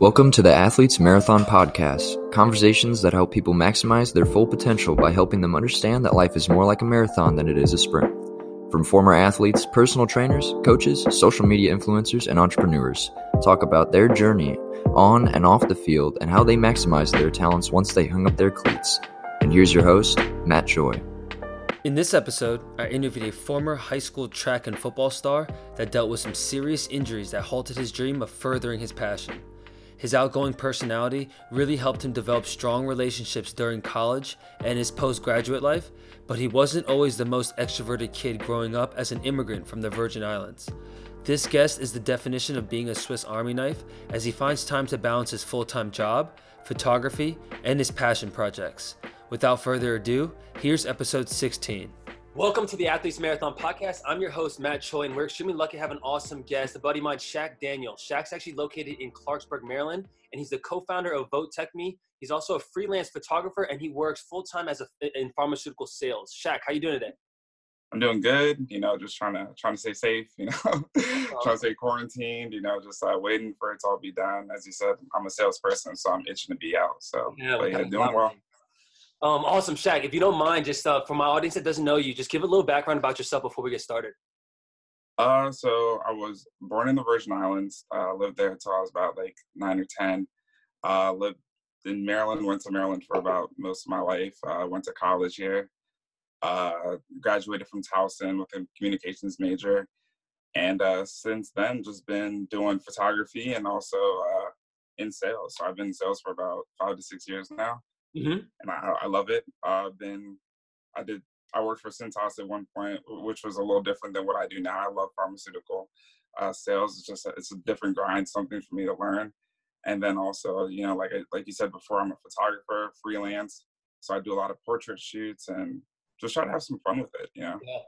Welcome to the Athletes Marathon Podcast, conversations that help people maximize their full potential by helping them understand that life is more like a marathon than it is a sprint. From former athletes, personal trainers, coaches, social media influencers, and entrepreneurs, talk about their journey on and off the field and how they maximize their talents once they hung up their cleats. And here's your host, Matt Joy. In this episode, I interviewed a former high school track and football star that dealt with some serious injuries that halted his dream of furthering his passion. His outgoing personality really helped him develop strong relationships during college and his postgraduate life, but he wasn't always the most extroverted kid growing up as an immigrant from the Virgin Islands. This guest is the definition of being a Swiss Army knife as he finds time to balance his full time job, photography, and his passion projects. Without further ado, here's episode 16. Welcome to the Athletes Marathon Podcast. I'm your host, Matt Choi, and we're extremely lucky to have an awesome guest, a buddy of mine, Chaq Daniel. Chaq's actually located in Clarksburg, Maryland, and he's the co-founder of Votechme. He's also a freelance photographer, and he works full-time as a in pharmaceutical sales. Chaq, how you doing today? I'm doing good. You know, just trying to trying to stay safe. You know, trying to stay quarantined. You know, just uh, waiting for it to all be done. As you said, I'm a salesperson, so I'm itching to be out. So, yeah, but, yeah doing well. Um, awesome, Chaq. If you don't mind, just uh, for my audience that doesn't know you, just give a little background about yourself before we get started. Uh, so I was born in the Virgin Islands. Uh, lived there until I was about like nine or ten. Uh, lived in Maryland. Went to Maryland for about most of my life. Uh, went to college here. Uh, graduated from Towson with a communications major, and uh, since then just been doing photography and also uh, in sales. So I've been in sales for about five to six years now mm-hmm. and I, I love it. I've been, I did, I worked for Cintas at one point, which was a little different than what I do now. I love pharmaceutical uh, sales. It's just, a, it's a different grind, something for me to learn. And then also, you know, like I, like you said before, I'm a photographer, freelance, so I do a lot of portrait shoots and just try to have some fun with it. You know. Yeah.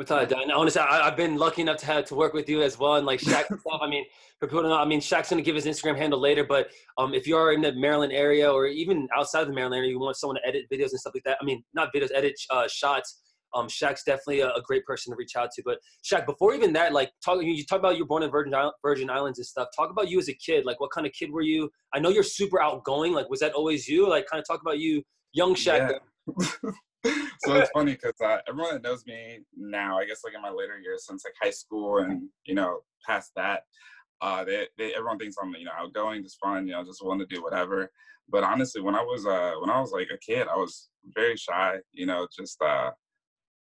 Without a doubt. Honestly, I, have been lucky enough to have to work with you as well. And like Chaq stuff, I mean, for people to know, I mean, Chaq's going to give his Instagram handle later, but um, if you are in the Maryland area or even outside of the Maryland area, you want someone to edit videos and stuff like that. I mean, not videos, edit uh, shots. Um, Chaq's definitely a, a, great person to reach out to. But Chaq, before even that, like talk, you talk about you're born in Virgin, Virgin Islands and stuff. Talk about you as a kid. Like, what kind of kid were you? I know you're super outgoing. Like, was that always you? Like, kind of talk about you, young Chaq. Yeah. so it's funny because uh, everyone that knows me now, I guess like in my later years since like high school and you know past that, uh, they, they everyone thinks I'm you know outgoing, just fun, you know, just willing to do whatever. But honestly, when I was uh, when I was like a kid, I was very shy, you know, just uh,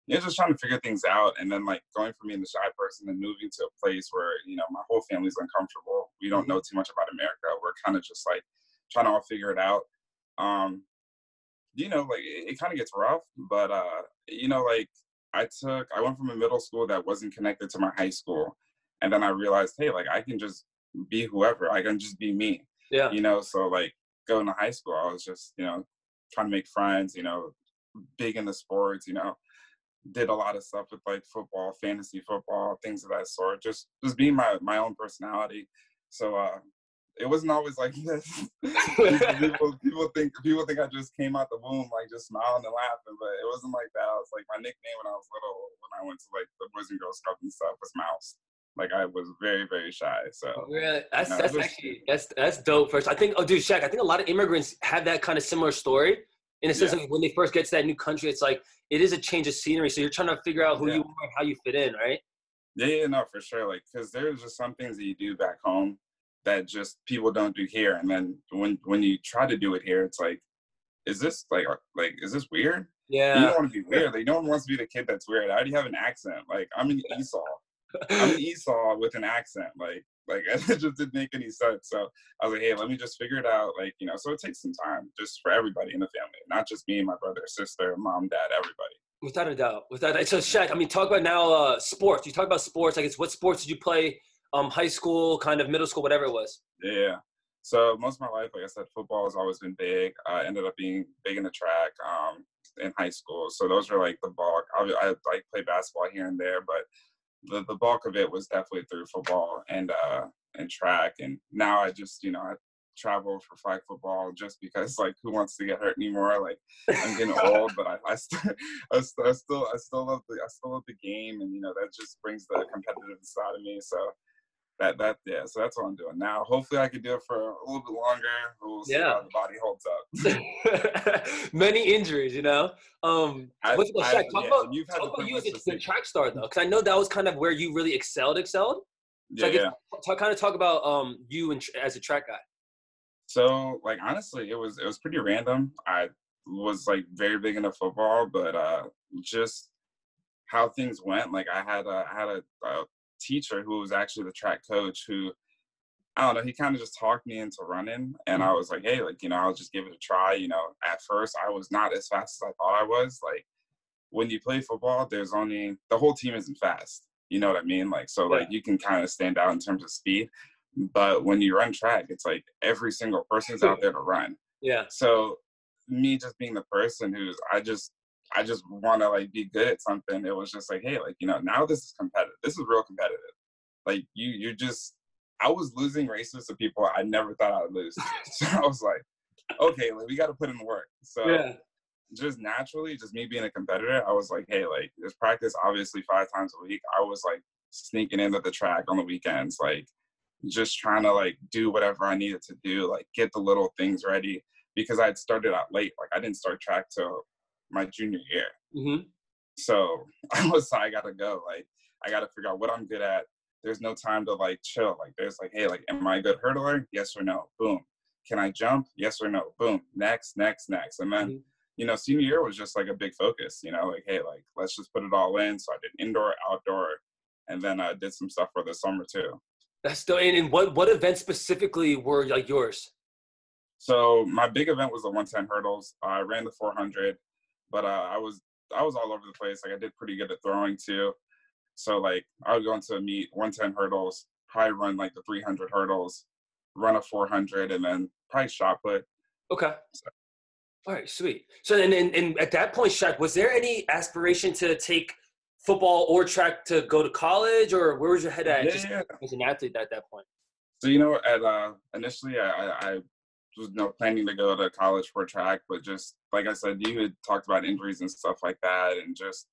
you know, just trying to figure things out. And then like going from being the shy person and moving to a place where you know my whole family's uncomfortable. We don't know too much about America. We're kind of just like trying to all figure it out. Um, you know, like it, it kind of gets rough, but uh, you know, like I took, I went from a middle school that wasn't connected to my high school, and then I realized, hey, like I can just be whoever, I can just be me. Yeah. You know, so like going to high school, I was just, you know, trying to make friends, you know, big into sports, you know, did a lot of stuff with like football, fantasy football, things of that sort. Just just being my my own personality. So uh it wasn't always like this. people, people think people think I just came out the womb like just smiling and laughing, but it wasn't like that. It was like my nickname when I was little, when I went to like the Boys and Girls Club and stuff, was Mouse. Like I was very very shy. So yeah, that's you know, that's was, actually that's that's dope. First, I think oh dude, Chaq, I think a lot of immigrants have that kind of similar story. In a sense, yeah. like when they first get to that new country, it's like it is a change of scenery. So you're trying to figure out who yeah. you are, how you fit in, right? Yeah, yeah, no, for sure. Like, because there's just some things that you do back home that just people don't do here. And then when when you try to do it here it's like is this like uh, like is this weird? Yeah. you don't want to be weird. Like no one wants to be the kid that's weird. I already have an accent. Like i'm an esau. I'm an esau with an accent. Like like it just didn't make any sense. So i was like hey let me just figure it out. Like you know so it takes some time just for everybody in the family not just me and my brother sister mom dad everybody. Without a doubt, without a, so Chaq, I mean, talk about now uh, sports. You talk about sports. I guess what sports did you play um, high school, kind of middle school, whatever it was? Yeah. So most of my life, like I said, football has always been big. I ended up being big in the track um, in high school. So those were like the bulk. I, I like play basketball here and there, but the, the bulk of it was definitely through football and uh, and track. And now I just you know I travel for flag football just because like who wants to get hurt anymore? Like I'm getting old, but I I, st- I, st- I still I still love the I still love the game, and you know that just brings the competitive side of me. So that that yeah. So that's what I'm doing now. Hopefully, I can do it for a little bit longer. We'll see yeah. how the body holds up. Many injuries, you know. Um, I, what's I, talk yeah, about, talk about you as a track star though, because I know that was kind of where you really excelled. Excelled. So yeah, yeah. Talk, kind of talk about um you and as a track guy. So like honestly, it was it was pretty random. I was like very big into football, but uh just how things went. Like I had a I had a, a teacher who was actually the track coach who I don't know, he kind of just talked me into running and I mm-hmm. was like, hey, like, you know, I'll just give it a try. You know, at first I was not as fast as I thought I was. Like when you play football, there's only the whole team isn't fast. You know what I mean? Like so like you can kind of stand out in terms of speed. But when you run track, it's like every single person's out there to run. Yeah. So me just being the person who's I just I just want to like be good at something. It was just like, hey, like you know, now this is competitive. This is real competitive. Like you, you just, I was losing races to people I never thought I would lose. so I was like, okay, like we got to put in the work. So yeah. just naturally, just me being a competitor, I was like, hey, like there's practice obviously five times a week. I was like sneaking into the track on the weekends, like just trying to like do whatever I needed to do, like get the little things ready because I had started out late. Like I didn't start track till my junior year. Mm-hmm. So I was I gotta go. Like I gotta figure out what I'm good at. There's no time to like chill. Like there's like, hey, like, am I a good hurdler? Yes or no? Boom. Can I jump? Yes or no? Boom. Next, next, next. And then, mm-hmm. you know, senior year was just like a big focus, you know, like, hey, like, let's just put it all in. So I did indoor, outdoor, and then I did some stuff for the summer too. That's still and, and what what events specifically were like yours? So my big event was the 110 hurdles. I ran the 400 but uh, I was I was all over the place. Like I did pretty good at throwing too. So like I would go into a meet 110 hurdles, probably run like the 300 hurdles, run a 400, and then probably shot put. Okay. So. All right, sweet. So then, and and at that point, Chaq, was there any aspiration to take football or track to go to college, or where was your head at? Yeah, yeah. as an athlete at that point. So you know, at uh, initially, I, I was you know, planning to go to college for track, but just like I said, you had talked about injuries and stuff like that, and just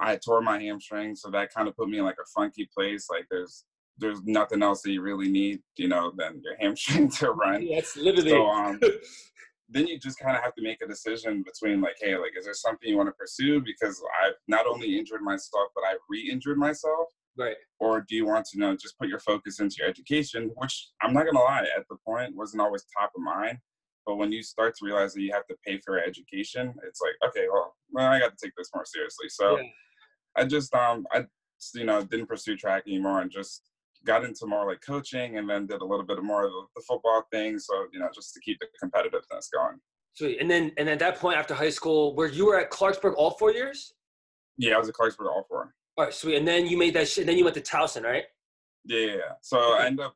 I tore my hamstring, so that kind of put me in like a funky place. Like there's there's nothing else that you really need, you know, than your hamstring to run. That's literally. So, um, then you just kind of have to make a decision between like, hey, like, is there something you want to pursue? Because I've not only injured myself, but I've re-injured myself. Right. Or do you want to know just put your focus into your education, which I'm not gonna lie, at the point wasn't always top of mind. But when you start to realize that you have to pay for education, it's like, okay, well, well I got to take this more seriously. So yeah. I just um I you know didn't pursue track anymore and just got into more like coaching and then did a little bit more of the football thing. So you know just to keep the competitiveness going. Sweet. And then and at that point after high school, where you were at Clarksburg all four years? Yeah, I was at Clarksburg all four. All right, sweet. And then you made that shit. Then you went to Towson, right? Yeah, yeah. So okay. I ended up,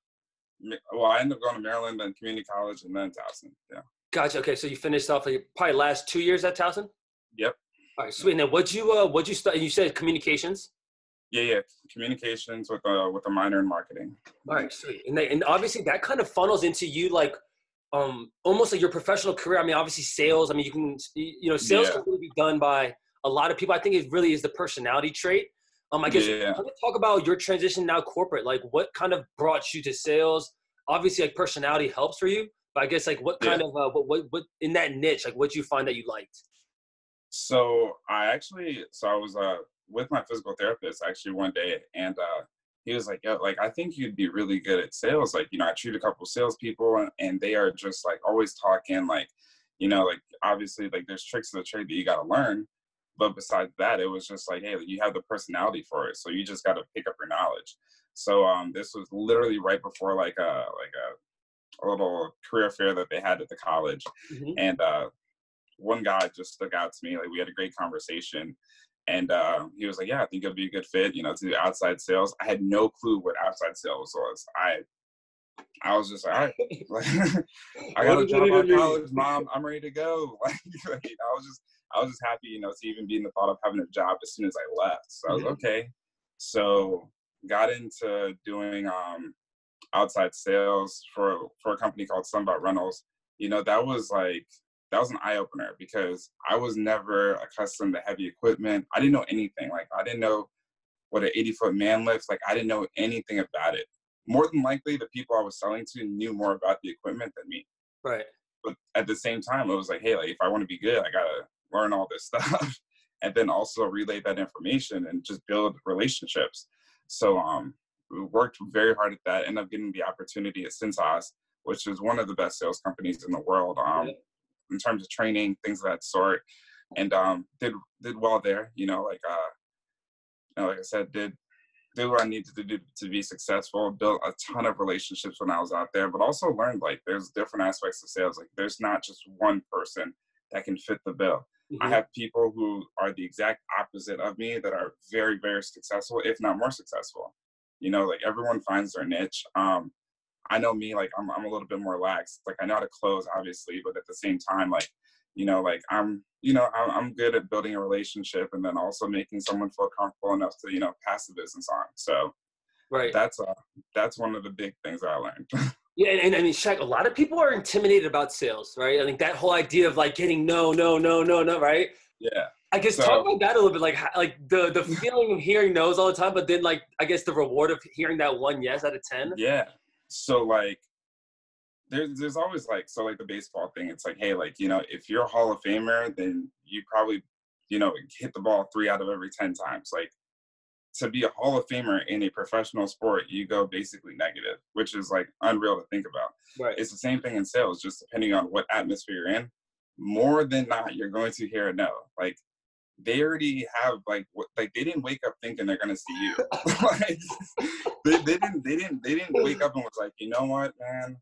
well, I ended up going to Maryland, then community college, and then Towson. Yeah. Gotcha. Okay, so you finished off like probably last two years at Towson. Yep. All right, sweet. And then what'd you uh what'd you study? You said communications. Yeah, yeah, communications with a with a minor in marketing. All right, sweet. And they, and obviously that kind of funnels into you like um almost like your professional career. I mean, obviously sales. I mean, you can you know sales yeah. can really be done by a lot of people. I think it really is the personality trait. Um, I guess yeah. talk about your transition now corporate. Like, what kind of brought you to sales? Obviously, like personality helps for you, but I guess like what kind yeah. of uh, what, what what in that niche? Like, what you find that you liked? So I actually, so I was uh with my physical therapist actually one day, and uh he was like, "Yo, like I think you'd be really good at sales. Like, you know, I treat a couple salespeople, and, and they are just like always talking, like, you know, like obviously like there's tricks of the trade that you got to learn." But besides that, it was just like, hey, you have the personality for it, so you just got to pick up your knowledge. So um, this was literally right before like a like a, a little career fair that they had at the college, mm-hmm. and uh, one guy just stuck out to me. Like we had a great conversation, and uh, he was like, "Yeah, I think it'll be a good fit, you know, to do outside sales." I had no clue what outside sales was. I I was just like, all right, I got a job out of college, mom. I'm ready to go. Like, I was just I was just happy, you know, to even be in the thought of having a job as soon as I left. So I was mm-hmm. okay. So got into doing um, outside sales for for a company called Sunbelt Rentals. You know, that was like that was an eye opener because I was never accustomed to heavy equipment. I didn't know anything. Like I didn't know what an 80 foot man lifts. Like I didn't know anything about it. more than likely the people I was selling to knew more about the equipment than me. Right. But at the same time, it was like, hey, like if I want to be good, I gotta learn all this stuff, and then also relay that information and just build relationships. So um, we worked very hard at that. Ended up getting the opportunity at Cintas, which is one of the best sales companies in the world. Um, in terms of training, things of that sort, and um, did did well there. You know, like uh, you know, like I said, did did what I needed to do to be successful, built a ton of relationships when I was out there, but also learned like there's different aspects of sales. Like there's not just one person that can fit the bill. Mm-hmm. I have people who are the exact opposite of me that are very, very successful, if not more successful. You know, like everyone finds their niche. Um, I know me, like I'm, I'm a little bit more lax. Like I know how to close, obviously, but at the same time, like you know like i'm you know i'm good at building a relationship and then also making someone feel comfortable enough to you know pass the business on so right that's uh that's one of the big things i learned yeah and, and i mean Chaq, a lot of people are intimidated about sales right i think that whole idea of like getting no no no no no right yeah I guess so, talk about that a little bit, like like the the feeling of hearing no's all the time, but then like I guess the reward of hearing that one yes out of ten. Yeah. So like there's there's always like so like the baseball thing. It's like, hey, like you know, if you're a Hall of Famer, then you probably you know hit the ball three out of every ten times. Like to be a Hall of Famer in a professional sport, you go basically negative, which is like unreal to think about. Right. It's the same thing in sales, just depending on what atmosphere you're in. More than not, you're going to hear a no. Like they already have like what like they didn't wake up thinking they're gonna see you. like they, they didn't they didn't they didn't wake up and was like, you know what, man,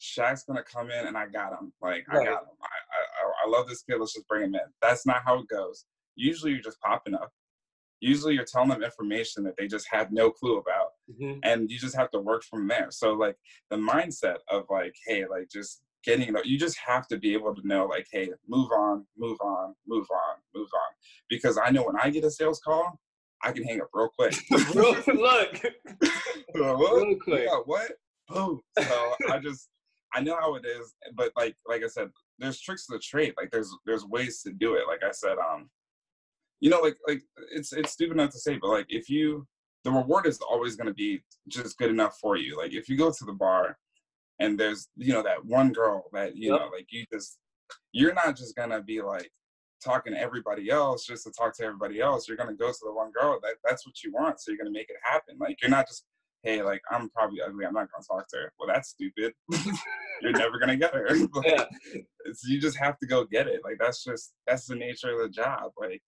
Chaq's gonna come in and I got him. Like right. I got him. I, I, I love this kid. Let's just bring him in. That's not how it goes. Usually you're just popping up. Usually you're telling them information that they just had no clue about, mm-hmm. and you just have to work from there. So like the mindset of like, hey, like just getting you just have to be able to know like, hey, move on, move on, move on, move on. Because I know when I get a sales call, I can hang up real quick. Look, look. real quick. Yeah, what? Boom. So I just I know how it is, but like like I said, there's tricks to the trade. Like there's there's ways to do it. Like I said, um, you know, like like it's it's stupid not to say, but like if you the reward is always going to be just good enough for you. Like if you go to the bar and there's you know that one girl that you yep. know like you just you're not just gonna be like talking to everybody else just to talk to everybody else. You're gonna go to the one girl that that's what you want, so you're gonna make it happen. Like you're not just hey, like I'm probably ugly, I'm not gonna talk to her. Well, that's stupid. You're never gonna get her. like, yeah. you just have to go get it. Like that's just that's the nature of the job. Like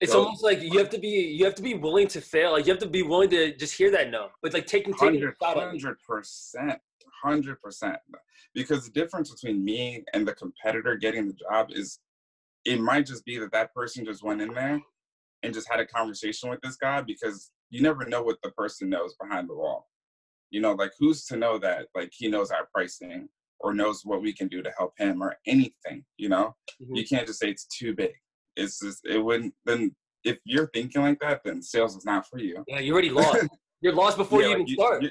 it's so, almost like you have to be you have to be willing to fail. Like you have to be willing to just hear that no. But like taking taking hundred percent, hundred percent. Because the difference between me and the competitor getting the job is, it might just be that that person just went in there and just had a conversation with this guy because you never know what the person knows behind the wall. You know, like who's to know that like he knows our pricing or knows what we can do to help him or anything, you know? Mm-hmm. You can't just say it's too big. It's just it wouldn't then if you're thinking like that, then sales is not for you. Yeah, you already lost. you're lost before yeah, you even you, start. You,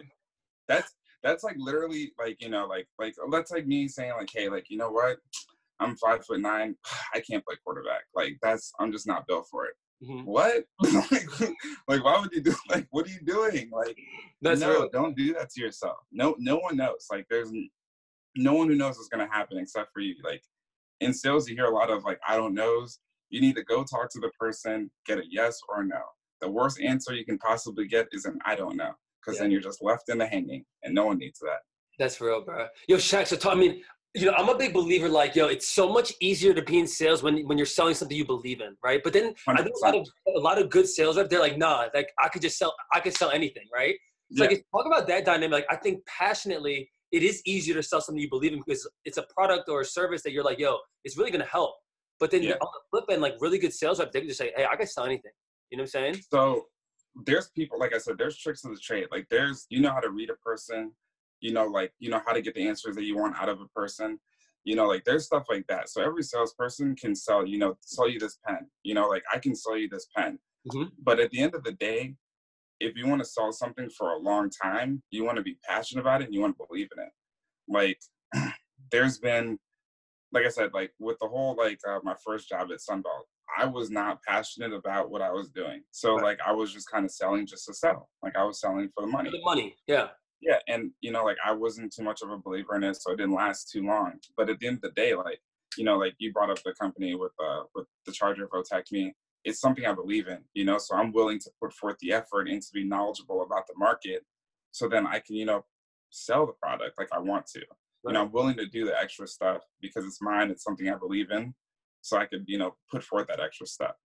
that's that's like literally like, you know, like like that's like me saying like, hey, like, you know what? I'm five foot nine. I can't play quarterback. Like that's I'm just not built for it. Mm-hmm. What? like, like, why would you do? Like, what are you doing? Like, That's no, real. don't do that to yourself. No, no one knows. Like, there's no one who knows what's gonna happen except for you. Like, in sales, you hear a lot of like, I don't knows. You need to go talk to the person, get a yes or no. The worst answer you can possibly get is an I don't know, because yeah. then you're just left in the hanging, and no one needs that. That's real, bro. Yo, Shaq. So, talk, I mean, you know, I'm a big believer. Like, yo, it's so much easier to be in sales when when you're selling something you believe in, right? But then 100%. I think a lot of a lot of good sales reps, they're like, nah, like I could just sell, I could sell anything, right? So yeah. like, talk about that dynamic. Like, I think passionately, it is easier to sell something you believe in because it's a product or a service that you're like, yo, it's really gonna help. But then yeah. on the flip end, like really good sales reps, they can just say, hey, I can sell anything. You know what I'm saying? So there's people, like I said, there's tricks of the trade. Like there's, you know how to read a person, you know, like you know how to get the answers that you want out of a person you know like there's stuff like that so every salesperson can sell you know sell you this pen you know like i can sell you this pen mm-hmm. but at the end of the day if you want to sell something for a long time you want to be passionate about it and you want to believe in it like there's been like i said like with the whole like uh, my first job at sunbelt i was not passionate about what i was doing so right. like i was just kind of selling just to sell like i was selling for the money the money yeah Yeah, and you know, like I wasn't too much of a believer in it, so it didn't last too long. But at the end of the day, like you know, like you brought up the company with uh with the charger Votechme. It's something I believe in, you know, so I'm willing to put forth the effort and to be knowledgeable about the market so then I can, you know, sell the product like I want to. Right. You know, I'm willing to do the extra stuff because it's mine, it's something I believe in. So I could, you know, put forth that extra step.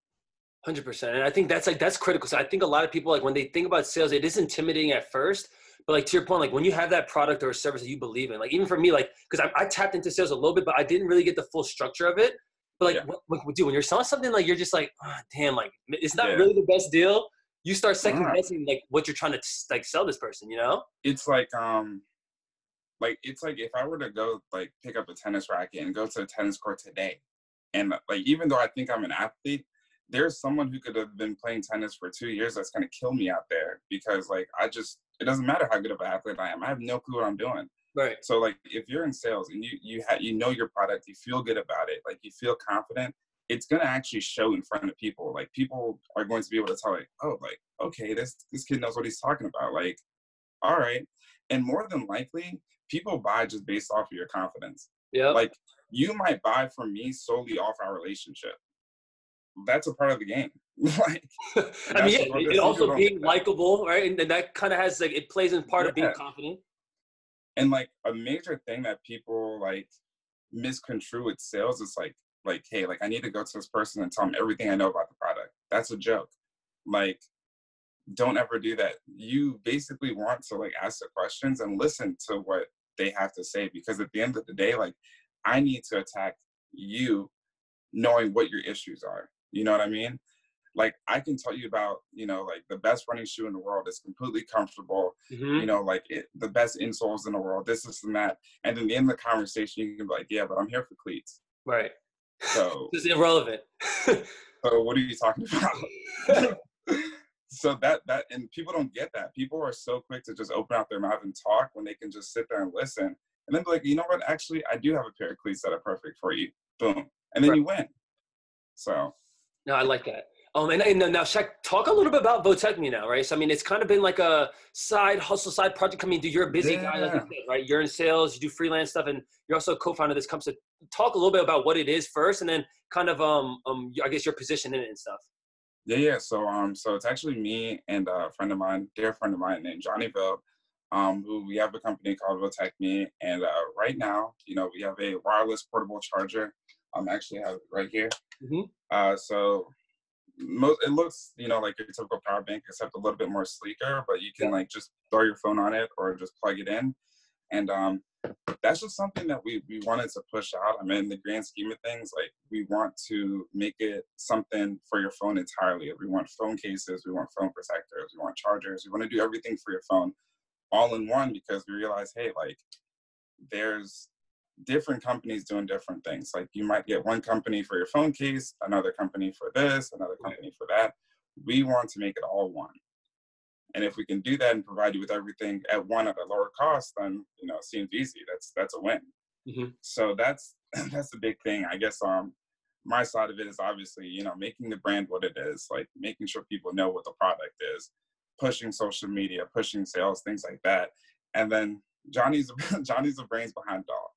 Hundred percent, and I think that's like that's critical. So I think a lot of people like when they think about sales, it is intimidating at first, but like to your point, like when you have that product or service that you believe in, like even for me, like because I, I, tapped into sales a little bit, but I didn't really get the full structure of it. But like, yeah. what, dude, when you're selling something, like you're just like, oh, damn, like it's not yeah. really the best deal. You start second guessing like what you're trying to like sell this person, you know? It's like um, like it's like if I were to go like pick up a tennis racket and go to a tennis court today, and like even though I think I'm an athlete, there's someone who could have been playing tennis for two years that's gonna kill me out there because like I just it doesn't matter how good of an athlete I am. I have no clue what I'm doing. Right. So like if you're in sales and you you have you know your product, you feel good about it, like you feel confident, it's gonna actually show in front of people. Like people are going to be able to tell like, oh, like, okay, this this kid knows what he's talking about. Like, all right. And more than likely, people buy just based off of your confidence. Yeah. Like you might buy from me solely off our relationship that's a part of the game. like, I mean, yeah, it, also being likable, right? And, and that kind of has like it plays in part yeah. of being confident. And like a major thing that people like misconstrue with sales is like, like, hey, like I need to go to this person and tell them everything I know about the product. That's a joke. Like, don't ever do that. You basically want to like ask the questions and listen to what they have to say because at the end of the day, like, I need to attack you knowing what your issues are you know what I mean? Like I can tell you about, you know, like the best running shoe in the world is completely comfortable. Mm-hmm. You know, like it, the best insoles in the world. This, this, and that. And then the end of the conversation, you can be like, "Yeah, but I'm here for cleats." Right. So it's irrelevant. so what are you talking about? so that that and people don't get that. People are so quick to just open out their mouth and talk when they can just sit there and listen. And then be like, you know what? Actually, I do have a pair of cleats that are perfect for you. Boom. And then right. you win. So no, I like that. Um, and, and now, Chaq, talk a little bit about Votechme now, right? So, I mean, it's kind of been like a side hustle, side project. I mean, dude, you're a busy yeah. guy, like you said, right? You're in sales, you do freelance stuff, and you're also a co-founder of this company. So, talk a little bit about what it is first, and then kind of, um, um, I guess your position in it and stuff. Yeah, yeah. So, um, so it's actually me and a friend of mine, dear friend of mine named Johnny Veld, um, who we have a company called Votechme, and uh, right now, you know, we have a wireless portable charger. I'm um, actually have it right here. Mm-hmm. Uh, so most it looks you know like your typical power bank except a little bit more sleeker but you can yeah. like just throw your phone on it or just plug it in and um that's just something that we we wanted to push out i mean in the grand scheme of things like we want to make it something for your phone entirely we want phone cases we want phone protectors we want chargers we want to do everything for your phone all in one because we realize hey like there's different companies doing different things. Like you might get one company for your phone case, another company for this, another company for that. We want to make it all one. And if we can do that and provide you with everything at one at a lower cost, then you know it seems easy. That's that's a win. Mm-hmm. So that's that's the big thing. I guess um my side of it is obviously you know making the brand what it is, like making sure people know what the product is, pushing social media, pushing sales, things like that. And then Johnny's Johnny's the brains behind it all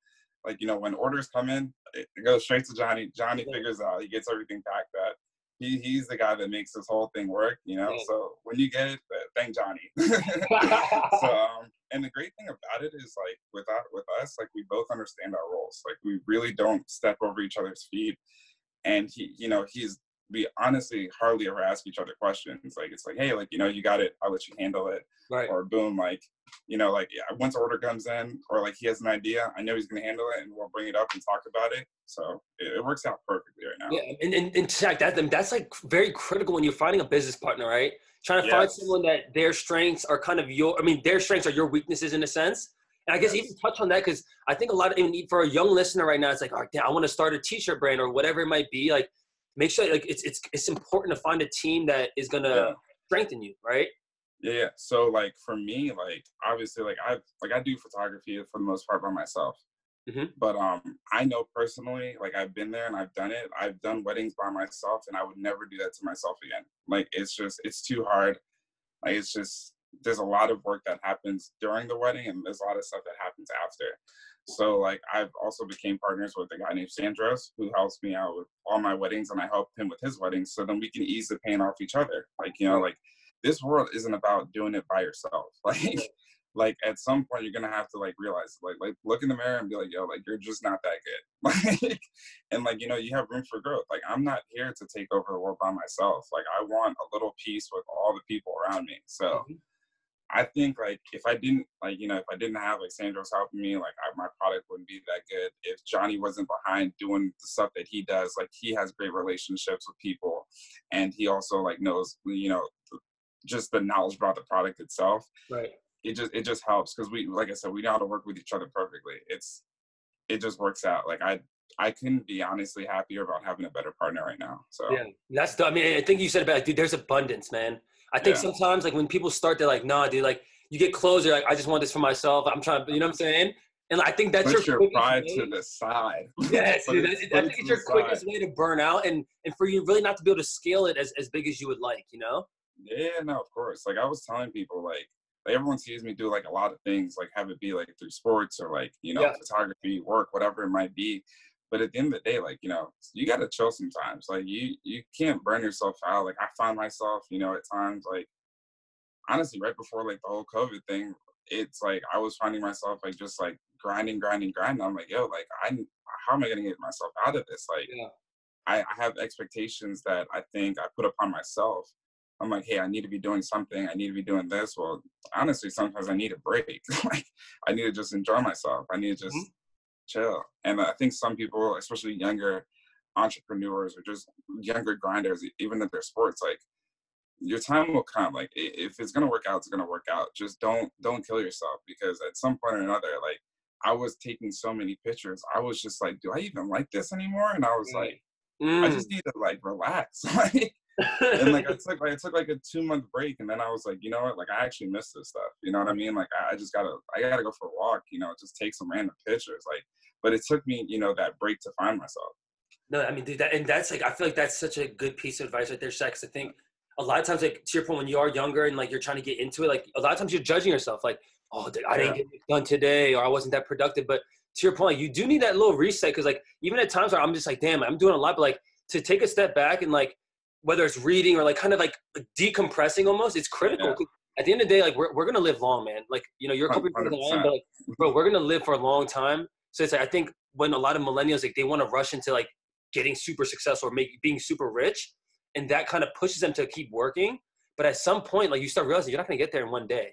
like you know when orders come in it goes straight to johnny johnny yeah. figures out he gets everything packed that he, he's the guy that makes this whole thing work you know? Yeah. so when you get it uh, thank johnny. So um, and the great thing about it is like with our, with us like we both understand our roles. Like we really don't step over each other's feet. And he you know he's we honestly hardly ever ask each other questions. Like it's like, hey, like you know, you got it. I'll let you handle it. Right. Or boom, like you know, like yeah, once order comes in, or like he has an idea, I know he's gonna handle it, and we'll bring it up and talk about it. So it, it works out perfectly right now. Yeah, and and, and Chaq, that that's like very critical when you're finding a business partner, right? Trying to yes. find someone that their strengths are kind of your, I mean, their strengths are your weaknesses in a sense. And I guess yes. even touch on that because I think a lot of need for a young listener right now, it's like, oh, damn, I want to start a t-shirt brand or whatever it might be. Like make sure like it's it's it's important to find a team that is gonna yeah. strengthen you, right? Yeah, yeah. So like for me, like obviously, like I like I do photography for the most part by myself. Mm-hmm. But um, I know personally, like I've been there and I've done it. I've done weddings by myself, and I would never do that to myself again. Like it's just it's too hard. Like it's just there's a lot of work that happens during the wedding and there's a lot of stuff that happens after. So like I've also became partners with a guy named Sandros who helps me out with all my weddings and I help him with his weddings so then we can ease the pain off each other. Like, you know, like this world isn't about doing it by yourself. Like like at some point you're gonna have to like realize like like look in the mirror and be like yo like you're just not that good like and like you know you have room for growth like i'm not here to take over the world by myself like i want a little piece with all the people around me so mm-hmm. I think like if i didn't like you know if i didn't have like sandros helping me like I, my product wouldn't be that good if johnny wasn't behind doing the stuff that he does like he has great relationships with people and he also like knows you know just the knowledge about the product itself right it just it just helps because we like I said we know how to work with each other perfectly. It's it just works out. Like I I couldn't be honestly happier about having a better partner right now. So yeah, that's the, I mean I think you said about like, dude. There's abundance, man. I think yeah. sometimes like when people start, they're like, nah, dude. Like you get closer, like I just want this for myself. I'm trying, you know what I'm saying? And I think that's put your, your pride way. to the side. Yes, dude. That's, I think it's your quickest side. way to burn out, and and for you really not to be able to scale it as as big as you would like, you know? Yeah, no, of course. Like I was telling people, like like everyone sees me do like a lot of things, like have it be like through sports or like, you know, yeah. photography, work, whatever it might be. But at the end of the day, like, you know, you gotta chill sometimes. Like you you can't burn yourself out. Like I find myself, you know, at times like honestly, right before like the whole COVID thing, it's like I was finding myself like just like grinding, grinding, grinding. I'm like, yo, like I how am I gonna get myself out of this? Like yeah. I, I have expectations that I think I put upon myself I'm like, hey, I need to be doing something. I need to be doing this. Well, honestly, sometimes I need a break. like, I need to just enjoy myself. I need to just mm-hmm. Chill. And I think some people, especially younger entrepreneurs or just younger grinders, even in their sports, like your time will come. Like if it's gonna work out, it's gonna work out. Just don't don't kill yourself because at some point or another, like I was taking so many pictures, I was just like, do I even like this anymore? And I was mm. like, mm. I just need to like relax. like and like I took like I took like a two month break, and then I was like, you know what, like I actually miss this stuff. You know what I mean? Like I, just gotta I gotta go for a walk. You know, just take some random pictures. Like, but it took me, you know, that break to find myself. No, I mean, dude, that, and that's like I feel like that's such a good piece of advice right there, Chaq. I think a lot of times, like to your point, when you are younger and like you're trying to get into it, like a lot of times you're judging yourself, like, oh, dude, I didn't get it done today, or I wasn't that productive. But to your point, you do need that little reset because, like, even at times where I'm just like, damn, I'm doing a lot, but like to take a step back and like whether it's reading or like kind of like decompressing almost, it's critical. Yeah. At the end of the day, like we're, we're gonna live long, man. Like you know, you're a couple years long, but like, bro, we're gonna live for a long time. So it's like I think when a lot of millennials like they want to rush into like getting super successful or make being super rich, and that kind of pushes them to keep working. But at some point, like you start realizing you're not gonna get there in one day.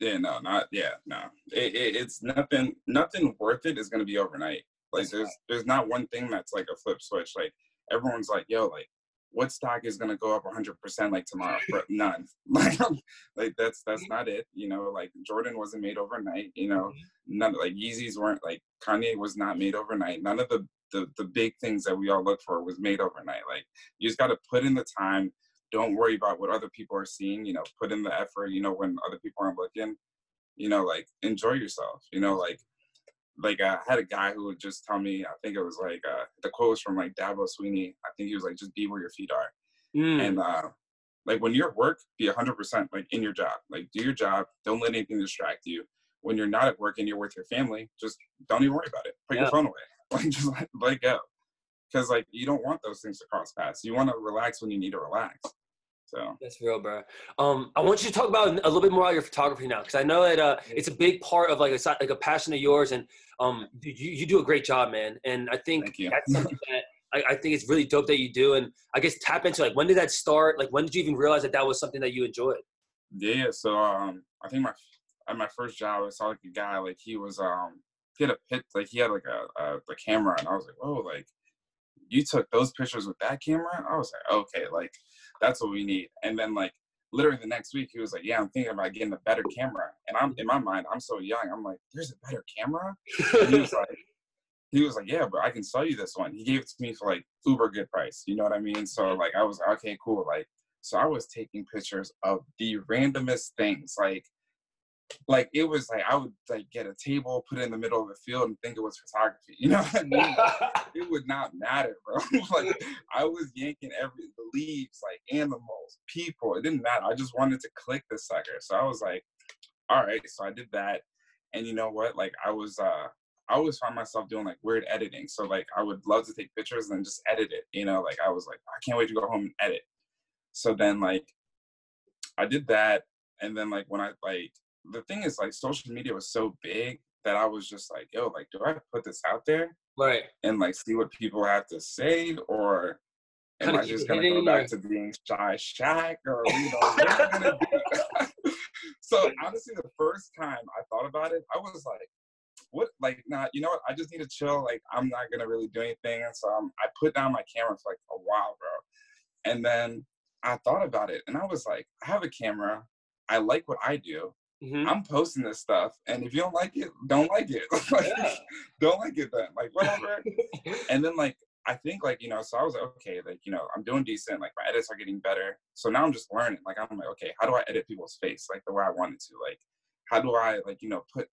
Yeah, no, not yeah, no. It, it, it's nothing. Nothing worth it is gonna be overnight. Like that's there's right. there's not one thing that's like a flip switch. Like everyone's like, yo, like what stock is going to go up 100% like tomorrow? None. Like, like that's that's not it you know like jordan wasn't made overnight you know mm-hmm. none like yeezys weren't like kanye was not made overnight. None of the the, the big things that we all look for was made overnight like you just got to put in the time don't worry about what other people are seeing you know put in the effort you know when other people aren't looking you know like enjoy yourself you know like like uh, I had a guy who would just tell me, I think it was like uh, the quote was from like Dabo Swinney. I think he was like, just be where your feet are. Mm. And uh, like when you're at work, be 100% like in your job. Like do your job. Don't let anything distract you. When you're not at work and you're with your family, just don't even worry about it. Put yeah. your phone away. Like just let, let go. Because like you don't want those things to cross paths. You want to relax when you need to relax. So that's real, bro. Um, I want you to talk about a little bit more about your photography now, because I know that uh, it's a big part of like a like a passion of yours, and um, you you do a great job, man. And I think that's something that I, I, think it's really dope that you do. And I guess tap into like when did that start? Like when did you even realize that that was something that you enjoyed? Yeah, so um, I think my at my first job, I saw like a guy like he was um he had a pit like he had like a, a, a camera, and I was like, oh, like you took those pictures with that camera? I was like, okay, like that's what we need. And then like literally the next week he was like, Yeah, I'm thinking about getting a better camera. And I'm in my mind, I'm so young. I'm like, There's a better camera? And he was like, he was like, Yeah, but I can sell you this one. He gave it to me for like uber good price. You know what I mean? So like I was like, okay, cool. Like so I was taking pictures of the randomest things. Like like it was like I would like get a table, put it in the middle of the field, and think it was photography. You know what I mean? it would not matter, bro. like I was yanking every the leaves, like animals, people. It didn't matter. I just wanted to click the sucker. So I was like, all right. So I did that, and you know what? Like I was, uh I always find myself doing like weird editing. So like I would love to take pictures and just edit it. You know, like I was like, I can't wait to go home and edit. So then like I did that, and then like when I like the thing is like social media was so big that I was just like, yo, like, do I put this out there? Right. And like see what people have to say or am I just gonna go back to being shy Chaq or you know what am I gonna do? so honestly the first time I thought about it, I was like, what like nah, you know what? I just need to chill. Like I'm not gonna really do anything. And so um, I put down my camera for like a while, bro. And then I thought about it and I was like, I have a camera. I like what I do. Mm-hmm. I'm posting this stuff, and if you don't like it, don't like it. like, yeah. Don't like it then. Like whatever. and then like I think like you know, so I was like, okay, like you know, I'm doing decent. Like my edits are getting better. So now I'm just learning. Like I'm like, okay, how do I edit people's face like the way I wanted to? Like how do I like you know put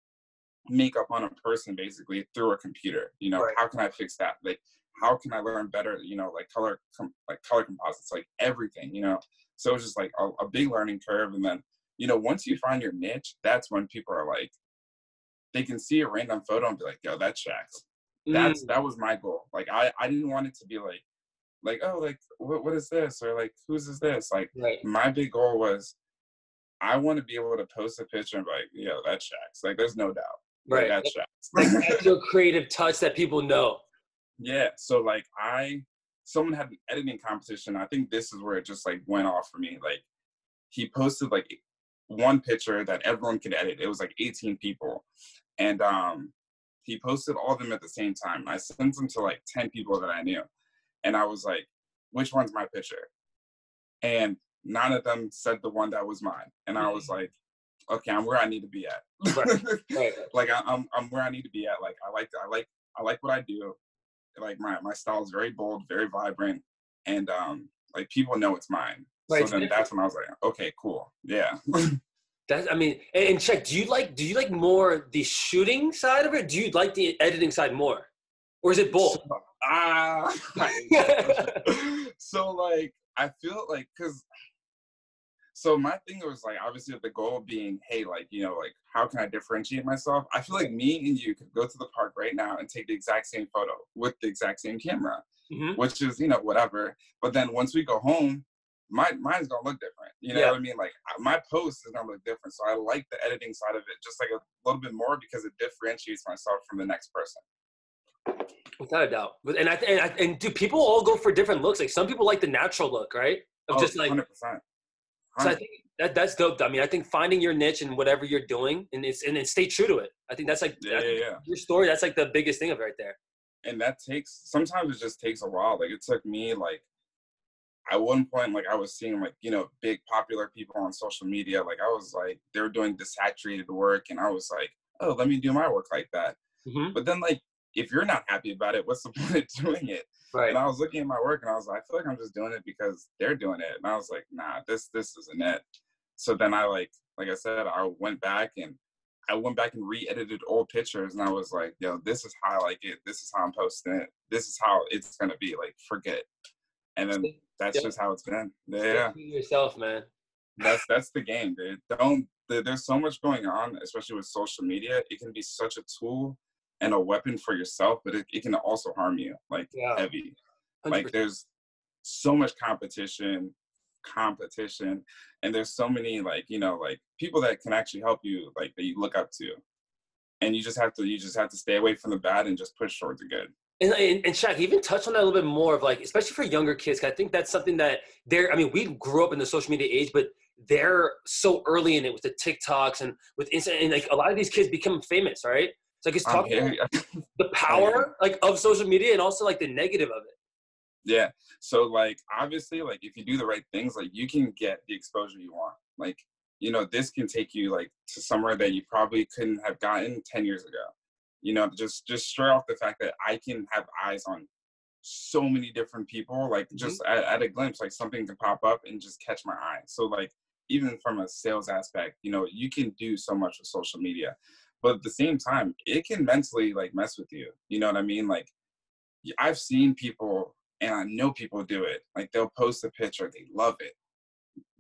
makeup on a person basically through a computer? You know, right. how can I fix that? Like how can I learn better? You know, like color com- like color composites, like everything. You know, so it's just like a, a big learning curve, and then you know, once you find your niche, that's when people are like, they can see a random photo and be like, yo, that's Chaq's. That's mm. that was my goal. Like I, I didn't want it to be like, like, oh, like what what is this? Or like whose is this? Like right. my big goal was I want to be able to post a picture and be like, yo, that's Chaq's. Like there's no doubt. Right. Like, that's Chaq's. like that's your creative touch that people know. Yeah. So like I someone had an editing competition. I think this is where it just like went off for me. Like he posted like one picture that everyone could edit. It was like 18 people. And um, he posted all of them at the same time. I sent them to like 10 people that I knew. And I was like, which one's my picture? And none of them said the one that was mine. And I was like, okay, I'm where I need to be at. Right. Right. like I, am I'm where I need to be at. Like I like I like I like what I do. Like my my style is very bold, very vibrant, and um like people know it's mine. So then that's when I was like, okay, cool, yeah. That's, I mean, and, and Chaq. Do you like? Do you like more the shooting side of it? Do you like the editing side more, or is it both? Ah. So, so like, I feel like because. So my thing was like obviously the goal being, hey, like you know, like how can I differentiate myself? I feel like me and you could go to the park right now and take the exact same photo with the exact same camera, mm-hmm. which is you know whatever. But then once we go home, my mine's gonna look different. You know yeah. what I mean? Like my post is gonna look different. So I like the editing side of it just like a little bit more because it differentiates myself from the next person. Without a doubt. And I, and, I, and do people all go for different looks? Like some people like the natural look, right? Of oh, just like 100%. 100%. So I think that that's dope. I mean, I think finding your niche and whatever you're doing, and it's and then stay true to it. I think that's like yeah, yeah, yeah. your story. That's like the biggest thing of right there. And that takes sometimes it just takes a while. Like it took me like at one point like i was seeing like you know big popular people on social media like i was like they were doing desaturated work and i was like oh let me do my work like that mm-hmm. but then like if you're not happy about it what's the point of doing it right and i was looking at my work and i was like i feel like i'm just doing it because they're doing it and i was like nah this this isn't it so then i like like i said i went back and I went back and re-edited old pictures and I was like, yo, this is how I like it. This is how I'm posting it. This is how it's gonna be. Like, forget. And then that's just how it's been. Yeah. yourself, man. That's that's the game, dude. Don't there's so much going on, especially with social media. It can be such a tool and a weapon for yourself, but it, it can also harm you, like yeah. heavy. 100%. Like there's so much competition, competition, and there's so many like you know like people that can actually help you, like that you look up to, and you just have to you just have to stay away from the bad and just push towards the good. And, and, and Chaq, even touch on that a little bit more of like, especially for younger kids, I think that's something that they're, I mean, we grew up in the social media age, but they're so early in it with the TikToks and with instant, and like a lot of these kids become famous, right? So like it's talking about the power like of social media and also like the negative of it. Yeah. So like obviously like if you do the right things, like you can get the exposure you want. Like, you know, this can take you like to somewhere that you probably couldn't have gotten 10 years ago you know just just straight off the fact that i can have eyes on so many different people like mm-hmm. just at, at, a glimpse like something can pop up and just catch my eye so like even from a sales aspect, you know, you can do so much with social media. But at the same time, it can mentally like mess with you. You know what I mean? Like I've seen people and I know people do it. Like they'll post a picture, they love it.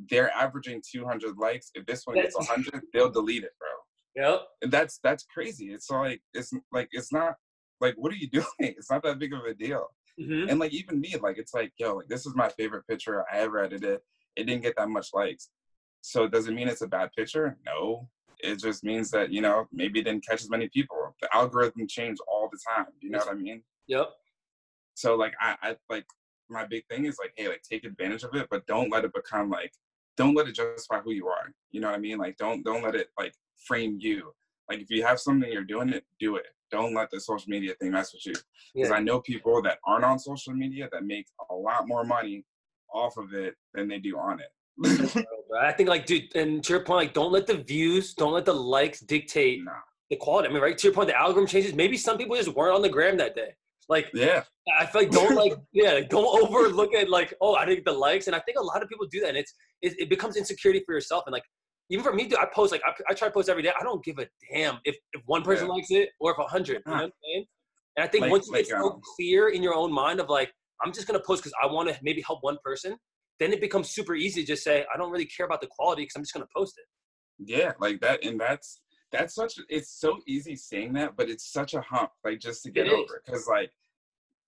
They're averaging 200 likes. If this one gets 100, they'll delete it, bro. Yep. And that's that's crazy. It's like it's like it's not like what are you doing? It's not that big of a deal. Mm-hmm. And like even me, like it's like yo, like this is my favorite picture I ever edited. It didn't get that much likes. So does it mean it's a bad picture? No. It just means that, you know, maybe it didn't catch as many people. The algorithm change all the time. You know what I mean? Yep. So like I, I like my big thing is like, hey, like take advantage of it, but don't let it become like don't let it justify who you are. You know what I mean? Like don't don't let it like frame you. Like if you have something you're doing it, do it. Don't let the social media thing mess with you. Because Yeah. I know people that aren't on social media that make a lot more money off of it than they do on it. I think like, dude, and to your point, like, don't let the views, don't let the likes dictate nah. the quality. I mean, right? To your point, the algorithm changes. Maybe some people just weren't on the gram that day. Like, Yeah. I feel like don't like, yeah, like, don't overlook at like, oh, I didn't get the likes. And I think a lot of people do that, and it's it, it becomes insecurity for yourself. And like, even for me, dude, I post like I, I try to post every day. I don't give a damn if if one person Yeah. likes it or if a hundred. You know what I'm saying? And I think Like- once you like, get so um, clear in your own mind of like, I'm just gonna post because I want to maybe help one person, then it becomes super easy to just say I don't really care about the quality because I'm just gonna post it. Yeah, like that, and that's that's such. It's so easy saying that, but it's such a hump, like just to get It over. Because like,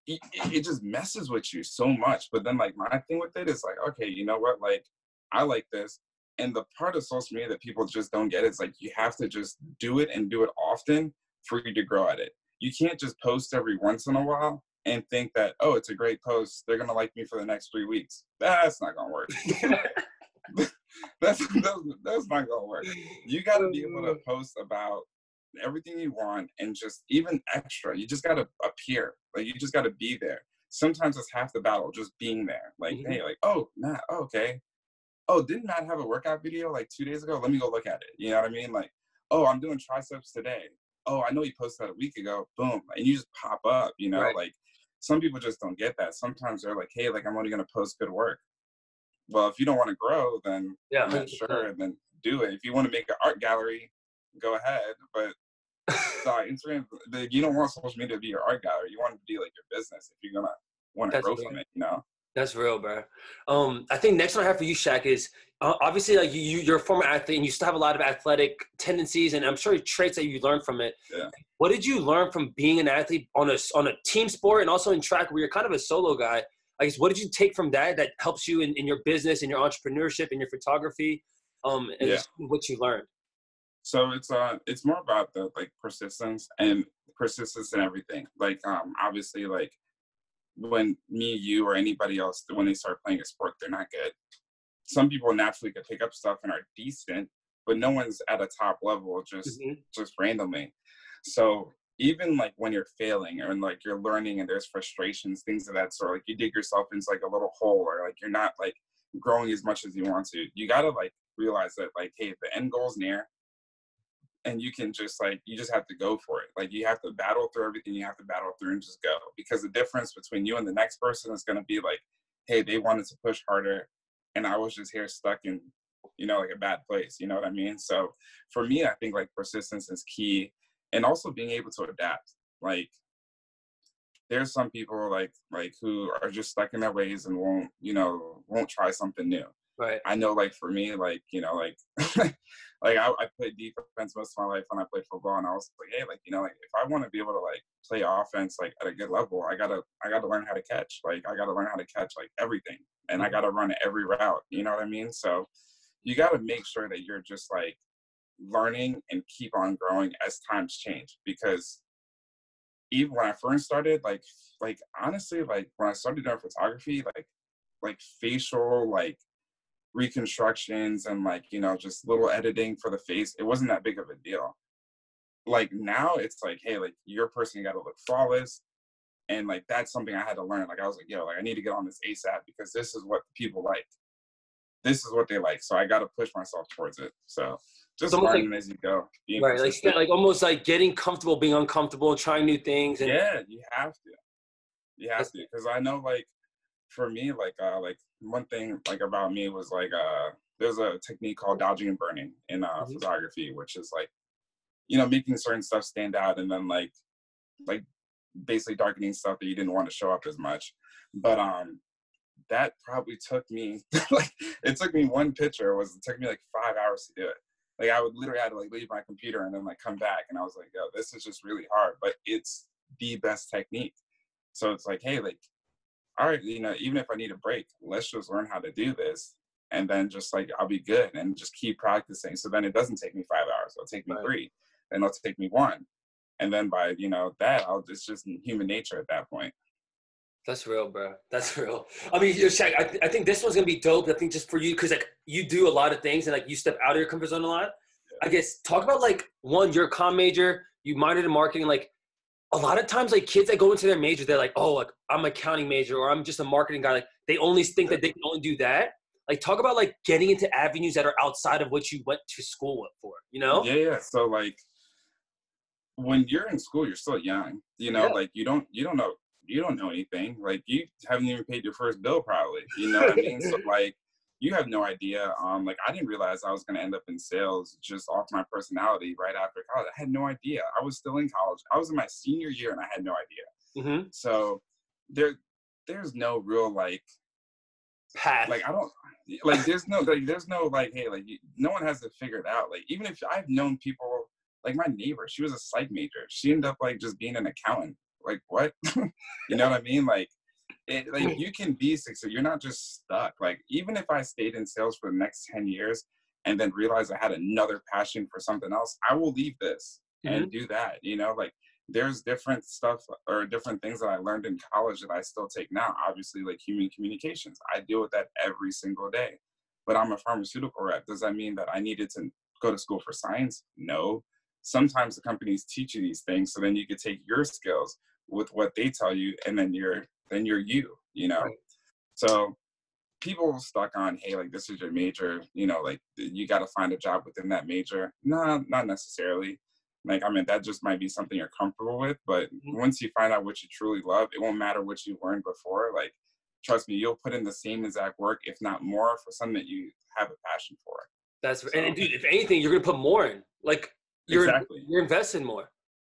it, it just messes with you so much. But then like my thing with it is like, okay, you know what? Like, I like this, and the part of social media that people just don't get is like you have to just do it and do it often for you to grow at it. You can't just post every once in a while and think that oh, it's a great post. They're gonna like me for the next three weeks. That's not gonna work. that's, that's that's not gonna work. You got to be able to post about everything you want and just even extra. You just got to appear. Like you just got to be there. Sometimes it's half the battle just being there. Like Mhm. hey, like oh Matt, oh, okay. Oh, didn't Matt have a workout video like two days ago? Let me go look at it. You know what I mean? Like oh, I'm doing triceps today. Oh, I know you posted that a week ago. Boom, and you just pop up. You know, Right. like some people just don't get that. Sometimes they're like, hey, like I'm only gonna post good work. Well, if you don't want to grow, then Yeah, 100%. sure, then do it. If you want to make an art gallery, go ahead. But sorry, Instagram, the, you don't want social media to be your art gallery. You want it to be like your business if you're gonna want to grow from it. You know? That's real, bro. Um, I think next one I have for you, Chaq, is uh, obviously like you, you, you're a former athlete and you still have a lot of athletic tendencies and I'm sure traits that you learned from it. Yeah. What did you learn from being an athlete on a on a team sport and also in track where you're kind of a solo guy? I guess what did you take from that that helps you in, in your business, in your entrepreneurship, in your photography, um, and Yeah. what you learned? So it's uh, it's more about the like persistence and persistence and everything. Like um, obviously like when me, you, or anybody else when they start playing a sport, they're not good. Some people naturally can pick up stuff and are decent, but no one's at a top level just Mhm. just randomly. So even like when you're failing or like you're learning and there's frustrations, things of that sort, like you dig yourself into like a little hole or like you're not like growing as much as you want to, you gotta like realize that like, hey, the end goal's near and you can just like you just have to go for it. Like you have to battle through everything you have to battle through and just go. Because the difference between you and the next person is gonna be like, hey, they wanted to push harder and I was just here stuck in you know, like a bad place. You know what I mean? So for me, I think like persistence is key and also being able to adapt. Like there's some people like like who are just stuck in their ways and won't, you know, won't try something new. Right. I know like for me, like, you know, like like I, I played defense most of my life when I played football and I was like, hey, like, you know, like if I want to be able to like play offense like at a good level, I gotta I gotta learn how to catch. Like I gotta learn how to catch like everything. And I mm-hmm. gotta run every route. You know what I mean? So you gotta make sure that you're just like learning and keep on growing as times change because even when I first started, like like honestly, like when I started doing photography, like like facial like reconstructions and like you know just little editing for the face it wasn't that big of a deal like now it's like hey like your person got to look flawless and like that's something i had to learn like i was like yo like i need to get on this asap because this is what people like this is what they like so i got to push myself towards it so just learning as you go Right. Like persistent. like almost like getting comfortable being uncomfortable, trying new things. And yeah you have to you have to because i know like for me like uh like one thing like about me was like uh there's a technique called dodging and burning in uh, Mhm. photography, which is like, you know, making certain stuff stand out and then like, like basically darkening stuff that you didn't want to show up as much. But um, that probably took me like it took me one picture was it took me like five hours to do it. Like I would literally have to like leave my computer and then like come back and I was like, yo, this is just really hard, but it's the best technique. So it's like, hey, like, all right, you know, even if I need a break, let's just learn how to do this. And then just like I'll be good and just keep practicing. So then it doesn't take me five hours. It'll take me Right. three. Then it'll take me one. And then by, you know, that I'll it's just human nature at that point. That's real, bro. That's real. I mean, you're Chaq, I, th- I think this one's gonna be dope. I think just for you, because like you do a lot of things and like you step out of your comfort zone a lot. I guess talk about like one, you're a comm major, you minored in marketing. Like a lot of times, like kids that go into their major, they're like, oh, like I'm an accounting major or I'm just a marketing guy. Like they only think that they can only do that. Like talk about like getting into avenues that are outside of what you went to school for. You know? Yeah, yeah. So like when you're in school, you're still young. You know, Yeah. like you don't you don't know you don't know anything. Like you haven't even paid your first bill probably. You know what I mean? So like you have no idea. Um like I didn't realize I was gonna end up in sales just off my personality right after college. I had no idea. I was still in college. I was in my senior year and I had no idea. Mm-hmm. So there there's no real like Path. like I don't like there's no like there's no like hey like you, no one has to figure it out like even if I've known people like my neighbor she was a psych major she ended up like just being an accountant like what you know what I mean like it like hmm. you can be successful you're not just stuck like even if I stayed in sales for the next 10 years and then realized I had another passion for something else I will leave this and mm-hmm. do that you know like there's different stuff or different things that I learned in college that I still take now. Obviously, like human communications, I deal with that every single day. But I'm a pharmaceutical rep. Does that mean that I needed to go to school for science? No. Sometimes the companies teach you these things, so then you could take your skills with what they tell you, and then you're then you're you. You know. Right. So people stuck on, hey, like this is your major. You know, like you got to find a job within that major. No, not necessarily like i mean that just might be something you're comfortable with but Mhm. once you find out what you truly love it won't matter what you learned before like trust me you'll put in the same exact work if not more for something that you have a passion for That's So- and dude, if anything, you're gonna put more in. Like you're exactly you're investing more.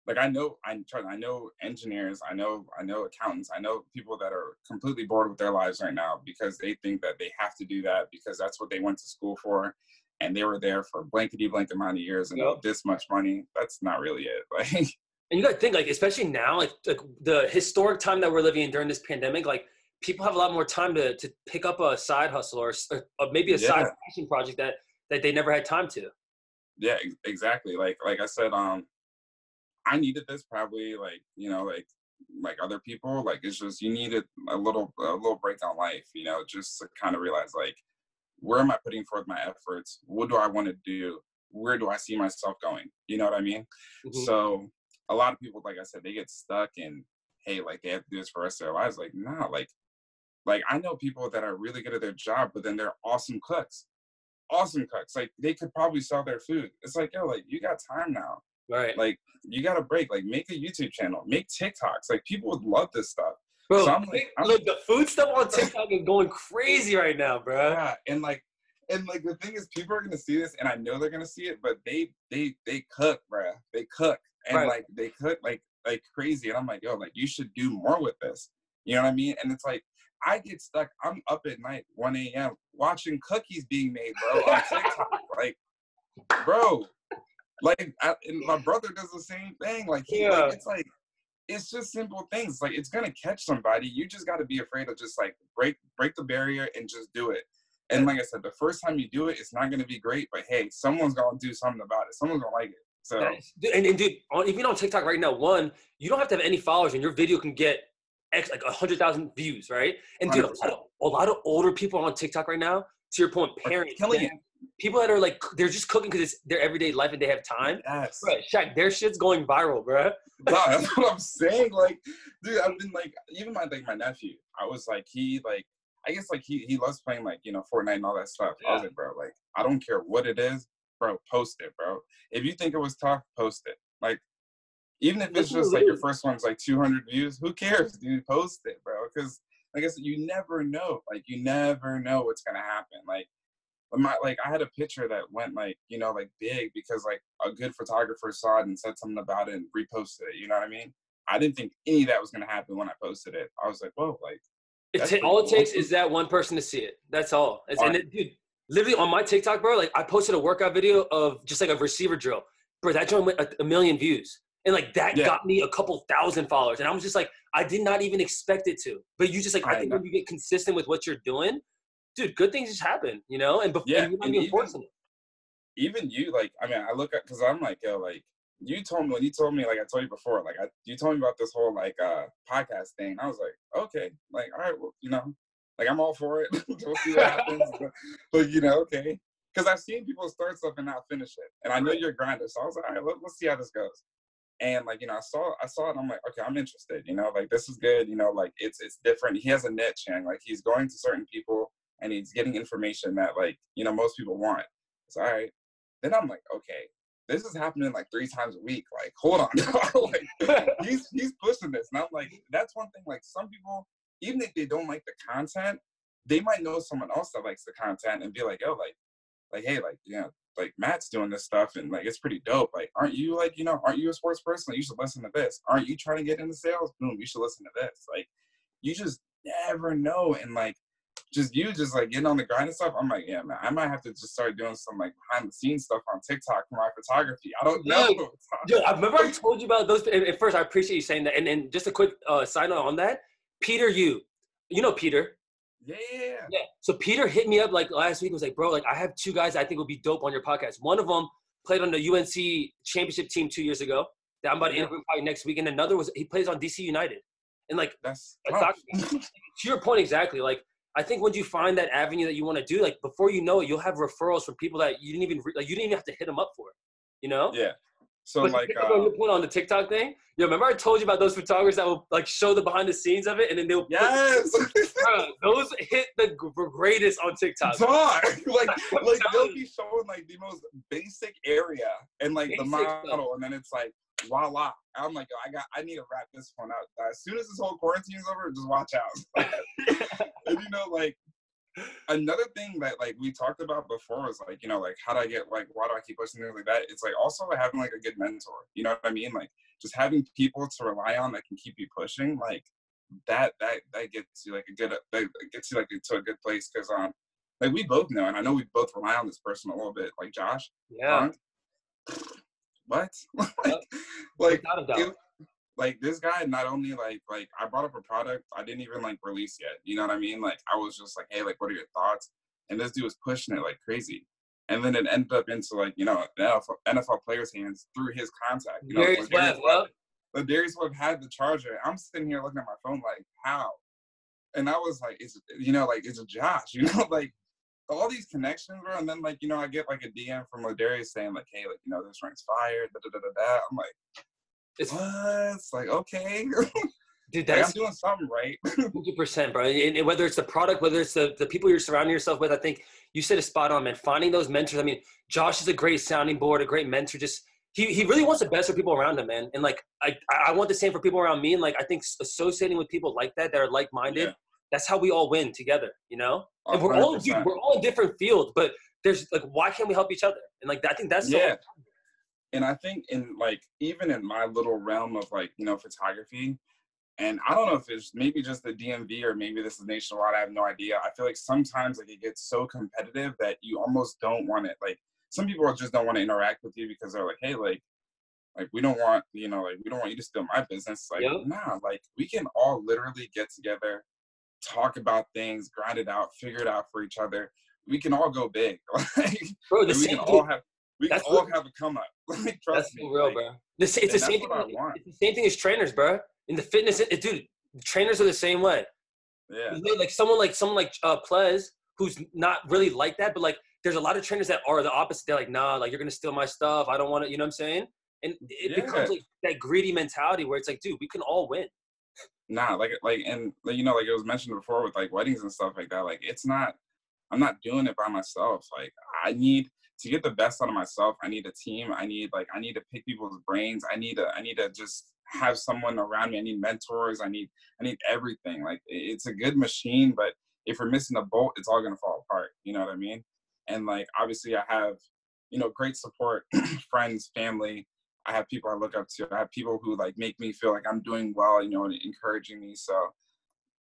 Like i know i i know engineers i know i know accountants i know people that are completely bored with their lives right now because they think that they have to do that because that's what they went to school for and they were there for blankety blank amount of years and Yep. this much money that's not really it like And you gotta think, like, especially now, like, like the historic time that we're living in during this pandemic, like, people have a lot more time to to pick up a side hustle or, or maybe a side Yeah. passion project that that they never had time to. yeah exactly like like i said um i needed this probably like you know like like other people like it's just you needed a little a little break on life you know just to kind of realize like where am i putting forth my efforts? What do i want to do? Where do i see myself going? You know what i mean? Mhm. so a lot of people like i said they get stuck in hey like they have to do this for the rest of their lives. Like nah like like i know people that are really good at their job but then they're awesome cooks. Awesome cooks. Like they could probably sell their food. It's like yo like you got time now right, like you got to break like make a youtube channel make tiktoks like people would love this stuff bro. so I'm like- I'm- look, the food stuff on TikTok is going crazy right now, bro. yeah and like and like the thing is people are gonna see this and i know they're gonna see it but they they they cook bro. they cook and Right. like they cook like like crazy and i'm like yo like you should do more with this you know what i mean and it's like i get stuck i'm up at night 1 a.m watching cookies being made bro on tiktok like bro like I, and my brother does the same thing like he Yeah. like it's like it's just simple things like it's gonna catch somebody you just got to be afraid of just like break break the barrier and just do it and like i said the first time you do it it's not gonna be great but hey someone's gonna do something about it someone's gonna like it so And, and dude, on, even on TikTok right now, one, you don't have to have any followers, and your video can get X like a hundred thousand views, right? And dude, a lot, of, a lot of older people on TikTok right now. To your point, Are parents, killing that- people that are like they're just cooking because it's their everyday life and they have time. yes Bro, Chaq, their shit's going viral, bro. Nah, that's what i'm saying like dude i've been like even my like my nephew i was like he like i guess like he he loves playing like you know fortnite and all that stuff Yeah. i was like bro like i don't care what it is bro post it bro if you think it was tough post it like even if it's just like your first one's like 200 views who cares dude post it bro because like i said you never know like you never know what's gonna happen like my like I had a picture that went like you know like big because like a good photographer saw it and said something about it and reposted it. You know what I mean? I didn't think any of that was gonna happen when I posted it. I was like, whoa, like it all it takes is that one person to see it. That's all. It's, and it, dude, literally on my TikTok, bro, like I posted a workout video of just like a receiver drill. Bro, that joint went a, a million views. And like that yeah. got me a couple thousand followers. And I was just like, I did not even expect it to. But you just like, I, I think know. when you get consistent with what you're doing, dude, good things just happen, you know? And before yeah, and even, even you, like, I mean, I look at, cause I'm like, yo, like, you told me when you told me like I told you before, like I, you told me about this whole like uh podcast thing. I was like, okay, like all right, well, you know, like I'm all for it. we'll see what happens. but, but, you know, okay, because I've seen people start stuff and not finish it, and I know you're grinder, so I was like, all right, let, let's see how this goes. And like you know, I saw I saw it. I'm like, okay, I'm interested. You know, like this is good. You know, like it's it's different. He has a niche, and like he's going to certain people and he's getting information that like you know most people want. It's all right. Then I'm like, okay, this is happening like three times a week. Like, hold on, like he's he's pushing this, and I'm like, that's one thing. Like, some people, even if they don't like the content, they might know someone else that likes the content and be like, oh, like, like, hey, like, you know, like Matt's doing this stuff and like it's pretty dope. Like, aren't you like, you know, aren't you a sports person? Like, you should listen to this. Aren't you trying to get into sales? Boom, you should listen to this. Like, you just never know. And like, just you just like getting on the grind and stuff. I'm like, yeah, man, I might have to just start doing some like behind the scenes stuff on TikTok for my photography. I don't know. Dude, I remember I told you about those. At first, I appreciate you saying that. And then just a quick uh, note on that, Peter, you, you know Peter. Yeah. Yeah. So Peter hit me up like last week. Was like, bro, like I have two guys I think would be dope on your podcast. One of them played on the UNC championship team two years ago. That I'm about to interview probably next week. And another was he plays on DC United. And like that's to your point exactly. Like I think once you find that avenue that you want to do, like before you know it, you'll have referrals from people that you didn't even like. You didn't even have to hit them up for it. You know? Yeah. So but like uh, on on the TikTok thing. Yeah, remember I told you about those photographers that will like show the behind the scenes of it, and then they'll yes, bro, those hit the greatest on TikTok. Dog. like like they'll be showing like the most basic area and like basic the model, stuff. and then it's like voila. I'm like, I got, I need to wrap this one up. As soon as this whole quarantine is over, just watch out. and you know, like another thing that like we talked about before is like, you know, like how do I get like why do I keep pushing things like that? It's like also having like a good mentor. You know what I mean? Like just having people to rely on that can keep you pushing. Like that that that gets you like a good that gets you like to a good place because um like we both know and I know we both rely on this person a little bit. Like Josh. Yeah. What? like, like, it, like this guy not only like like I brought up a product I didn't even like release yet. You know what I mean? Like I was just like, hey, like what are your thoughts? And this dude was pushing it like crazy. And then it ended up into like, you know, NFL, NFL players' hands through his contact. You know, Darius Webb, Webb, but Darius Webb had the charger. I'm sitting here looking at my phone like, how? And I was like, it's you know, like it's a Josh, you know, like all these connections, bro. And then like, you know, I get like a DM from Ladarius saying like, hey, like, you know, this rank's fired, da da da da da. I'm like, it's what? It's like, okay. Dude, that's like, I'm doing something right. Hundred percent, bro. And whether it's the product, whether it's the, the people you're surrounding yourself with, I think you said a spot on, man. Finding those mentors. I mean, Josh is a great sounding board, a great mentor. Just he, he really wants the best for people around him, man. And like I I want the same for people around me. And like I think associating with people like that that are like minded, yeah. That's how we all win together. You know and we're all dude, we're all in different fields, but there's like why can't we help each other? And like I think that's so yeah. And I think in like even in my little realm of like you know photography, and I don't know if it's maybe just the DMV or maybe this is nationwide. I have no idea. I feel like sometimes like it gets so competitive that you almost don't want it. Like some people just don't want to interact with you because they're like, hey, like like we don't want you know like we don't want you to steal my business like yep. nah like we can all literally get together talk about things, grind it out, figure it out for each other. We can all go big. like, bro, the we can all have we can all have a come up. like, trust that's me, real, like, bro. it's the same thing. It's the same thing as trainers, bro. In the fitness, it, dude, trainers are the same way. Yeah. Like someone like someone like uh Plez, who's not really like that, but like there's a lot of trainers that are the opposite. They're like, nah, like you're gonna steal my stuff. I don't want to. You know what I'm saying? And it yeah. becomes like that greedy mentality where it's like, dude, we can all win nah, like like and you know, like it was mentioned before with like weddings and stuff like that. Like it's not, I'm not doing it by myself. Like I need to get the best out of myself. I need a team. I need like I need to pick people's brains. I need to I need to just have someone around me. I need mentors. I need I need everything. Like it's a good machine, but if we're missing a bolt, it's all gonna fall apart. You know what I mean? and like obviously I have, you know, great support, friends, family. I have people I look up to. I have people who like make me feel like I'm doing well, you know, and encouraging me. So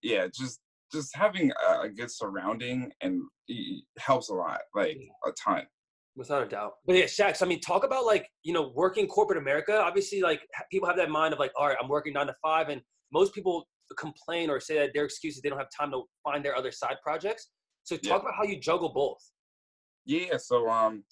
yeah, just just having a, a good surrounding and it helps a lot, like a ton. Without a doubt. But yeah, Chaqs, I mean, talk about like, you know, working corporate America. Obviously, like people have that mind of like, all right, I'm working nine to five. And most people complain or say that their excuses they don't have time to find their other side projects. So talk yeah. about how you juggle both. Yeah. So um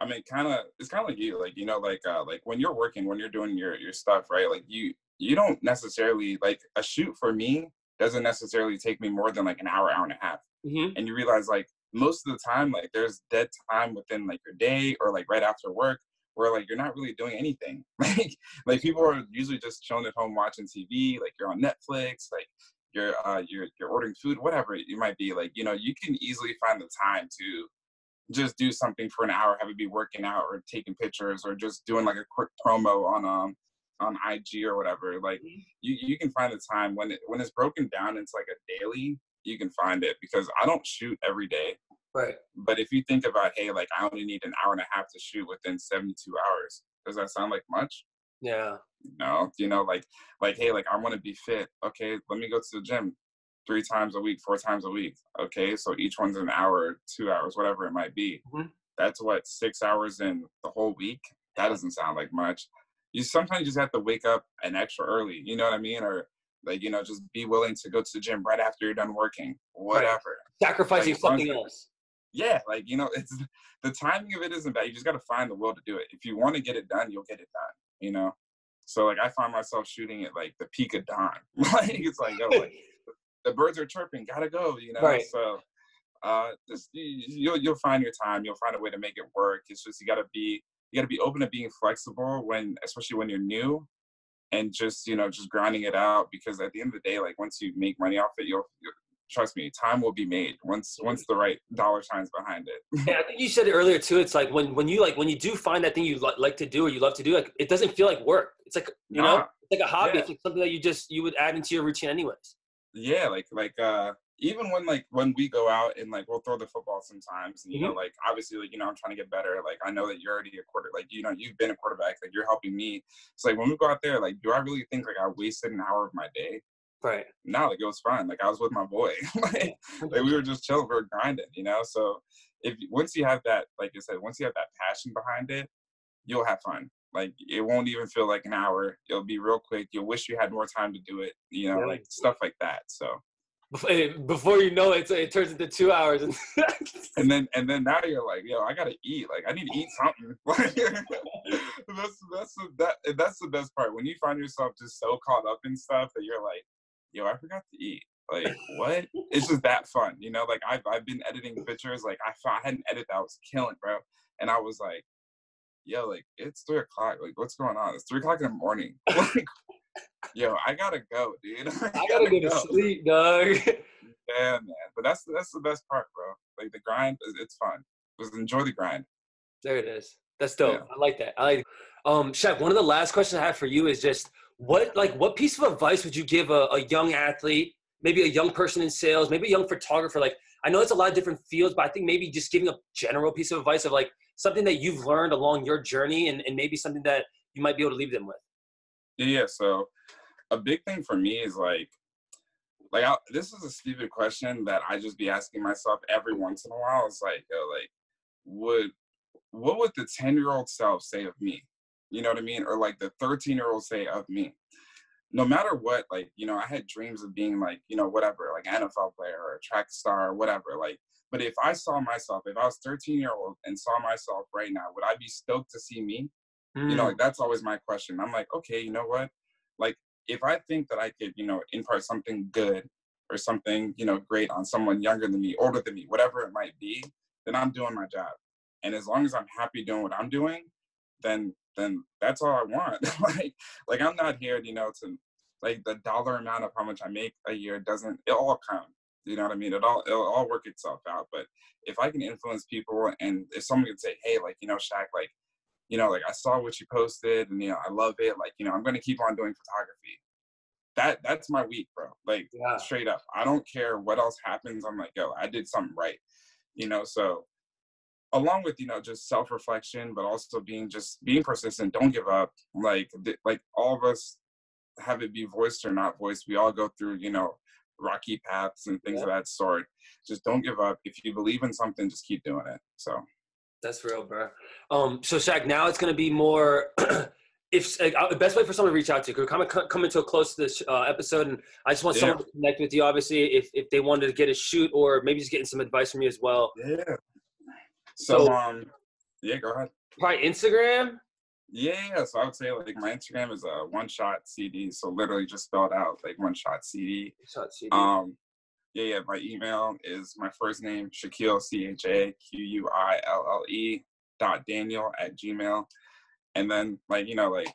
I mean kind of it's kind of like you, like, you know, like uh like when you're working, when you're doing your your stuff, right? Like you you don't necessarily like a shoot for me doesn't necessarily take me more than like an hour, hour and a half. Mm-hmm. And you realize like most of the time, like there's dead time within like your day or like right after work where like you're not really doing anything. like like people are usually just chilling at home watching TV, like you're on Netflix, like you're uh you're you're ordering food, whatever it might be. Like, you know, you can easily find the time to just do something for an hour, have it be working out or taking pictures or just doing like a quick promo on um on IG or whatever. Like mm-hmm. you, you can find the time when it when it's broken down into like a daily, you can find it because I don't shoot every day. Right. But if you think about, hey, like I only need an hour and a half to shoot within 72 hours, does that sound like much? Yeah. No, you know, like like hey, like I want to be fit. Okay, let me go to the gym three times a week, four times a week. Okay, so each one's an hour, two hours, whatever it might be. Mm-hmm. That's what six hours in the whole week. That doesn't sound like much you sometimes just have to wake up an extra early, you know what I mean? Or like, you know, just be willing to go to the gym right after you're done working, whatever. Right. Sacrificing like, something else. Yeah, like, you know, it's the timing of it isn't bad. You just got to find the will to do it. If you want to get it done, you'll get it done, you know? So like I find myself shooting at like the peak of dawn. like it's like, oh, like the birds are chirping, gotta go, you know? Right. So uh just you'll you'll find your time, you'll find a way to make it work. It's just you gotta be you got to be open to being flexible when especially when you're new and just you know just grinding it out because at the end of the day like once you make money off it you'll, you'll trust me time will be made once once the right dollar signs behind it yeah i think you said it earlier too it's like when when you like when you do find that thing you li- like to do or you love to do like it doesn't feel like work it's like you nah, know it's like a hobby yeah. it's like something that you just you would add into your routine anyways yeah like like uh even when like when we go out and like we'll throw the football sometimes and, you mm-hmm. know like obviously like you know i'm trying to get better like i know that you're already a quarter like you know you've been a quarterback like you're helping me. So like when we go out there like do i really think like i wasted an hour of my day? Right. No like it was fun like i was with my boy like, like we were just chilling we were grinding you know? So if once you have that like i said once you have that passion behind it you'll have fun like it won't even feel like an hour it'll be real quick you'll wish you had more time to do it you know yeah. like stuff like that so eh, before you know it, it turns into two hours, and then and then now you're like, yo, I gotta eat. Like I need to eat something. that's that's the, that that's the best part when you find yourself just so caught up in stuff that you're like, yo, I forgot to eat. Like what? it's just that fun, you know. Like I've I've been editing pictures. Like I I had an edit that was killing, bro, and I was like, yo, like it's three o'clock. Like what's going on? It's three o'clock in the morning. Like Yo, I gotta go, dude. I, I gotta, go, to sleep, dog. Yeah, man. But that's that's the best part, bro. Like the grind, it's fun. Just enjoy the grind. There it is. That's dope. Yeah. I like that. I like. Um, Chaq, one of the last questions I have for you is just what like what piece of advice would you give a, a young athlete, maybe a young person in sales, maybe a young photographer? Like I know it's a lot of different fields, but I think maybe just giving a general piece of advice of like something that you've learned along your journey and, and maybe something that you might be able to leave them with. Yeah, so a big thing for me is like, like I, this is a stupid question that I just be asking myself every once in a while. It's like, yo, like, would what would the ten year old self say of me? You know what I mean? Or like the thirteen year old say of me? No matter what, like you know, I had dreams of being like you know whatever, like an NFL player or a track star or whatever. Like, but if I saw myself, if I was thirteen year old and saw myself right now, would I be stoked to see me? Mm. You know, like mm. that's always my question. I'm like, okay, you know what? Like, if I think that I could, you know, impart something good or something, you know, great on someone younger than me, older than me, whatever it might be, then I'm doing my job. And as long as I'm happy doing what I'm doing, then then that's all I want. like like I'm not here, you know, to like the dollar amount of how much I make a year doesn't it all count. You know what I mean? It all it'll all work itself out. But if I can influence people and if someone can say, hey, like, you know, Chaq, like you know, like I saw what you posted and you know, I love it. Like, you know, I'm gonna keep on doing photography. That that's my week, bro. Like yeah. straight up. I don't care what else happens. I'm like, yo, I did something right. You know, so along with you know just self-reflection but also being just being persistent don't give up like like all of us have it be voiced or not voiced we all go through you know rocky paths and things of that sort just don't give up if you believe in something just keep doing it so that's real bro um so Chaq, now it's going to be more if uh, the best way for someone to reach out to you, of coming to a close to this uh, episode, and I just want yeah. someone to connect with you. Obviously, if if they wanted to get a shoot or maybe just getting some advice from you as well. Yeah. So, so um, yeah, go ahead. Probably Instagram. Yeah, so I would say like my Instagram is a one shot CD, so literally just spelled out like one shot CD. Shot CD. Um, yeah, yeah. My email is my first name Chaquille C H A Q U I L L E dot Daniel at Gmail and then like you know like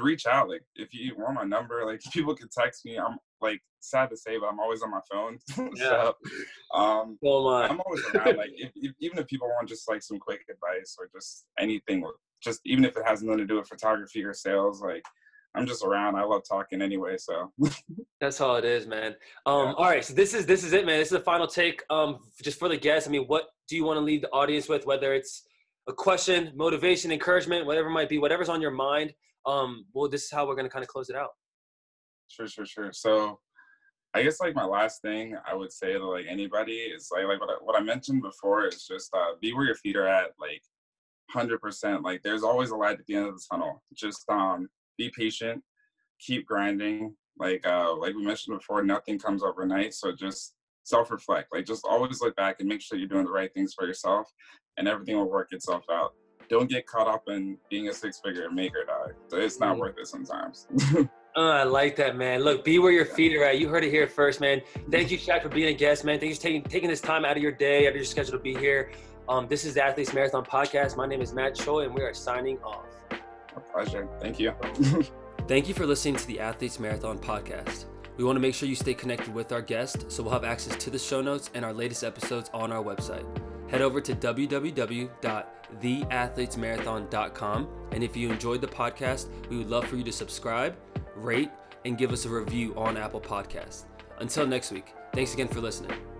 reach out like if you want my number like people can text me i'm like sad to say but i'm always on my phone yeah. so um well, uh, i'm always around like if, if, even if people want just like some quick advice or just anything just even if it has nothing to do with photography or sales like i'm just around i love talking anyway so that's all it is man um yeah. all right so this is this is it man this is the final take um just for the guests i mean what do you want to leave the audience with whether it's a question, motivation, encouragement, whatever it might be, whatever's on your mind. Um, well, this is how we're gonna kind of close it out. Sure, sure, sure. So, I guess like my last thing I would say to like anybody is like like what I, what I mentioned before is just uh, be where your feet are at. Like, hundred percent. Like, there's always a light at the end of the tunnel. Just um, be patient, keep grinding. Like uh, like we mentioned before, nothing comes overnight. So just self-reflect. Like just always look back and make sure you're doing the right things for yourself, and everything will work itself out. Don't get caught up in being a six-figure maker, dog. It's not mm. worth it sometimes. Oh, I like that, man. Look, be where your feet are at. You heard it here first, man. Thank you, Chaq, for being a guest, man. Thank you for taking, taking this time out of your day, out of your schedule to be here. Um, this is the Athletes Marathon Podcast. My name is Matt Choi, and we are signing off. A pleasure. Thank you. Thank you for listening to the Athletes Marathon Podcast. We want to make sure you stay connected with our guest, so we'll have access to the show notes and our latest episodes on our website. Head over to www.theathletesmarathon.com. And if you enjoyed the podcast, we would love for you to subscribe, rate, and give us a review on Apple Podcasts. Until next week, thanks again for listening.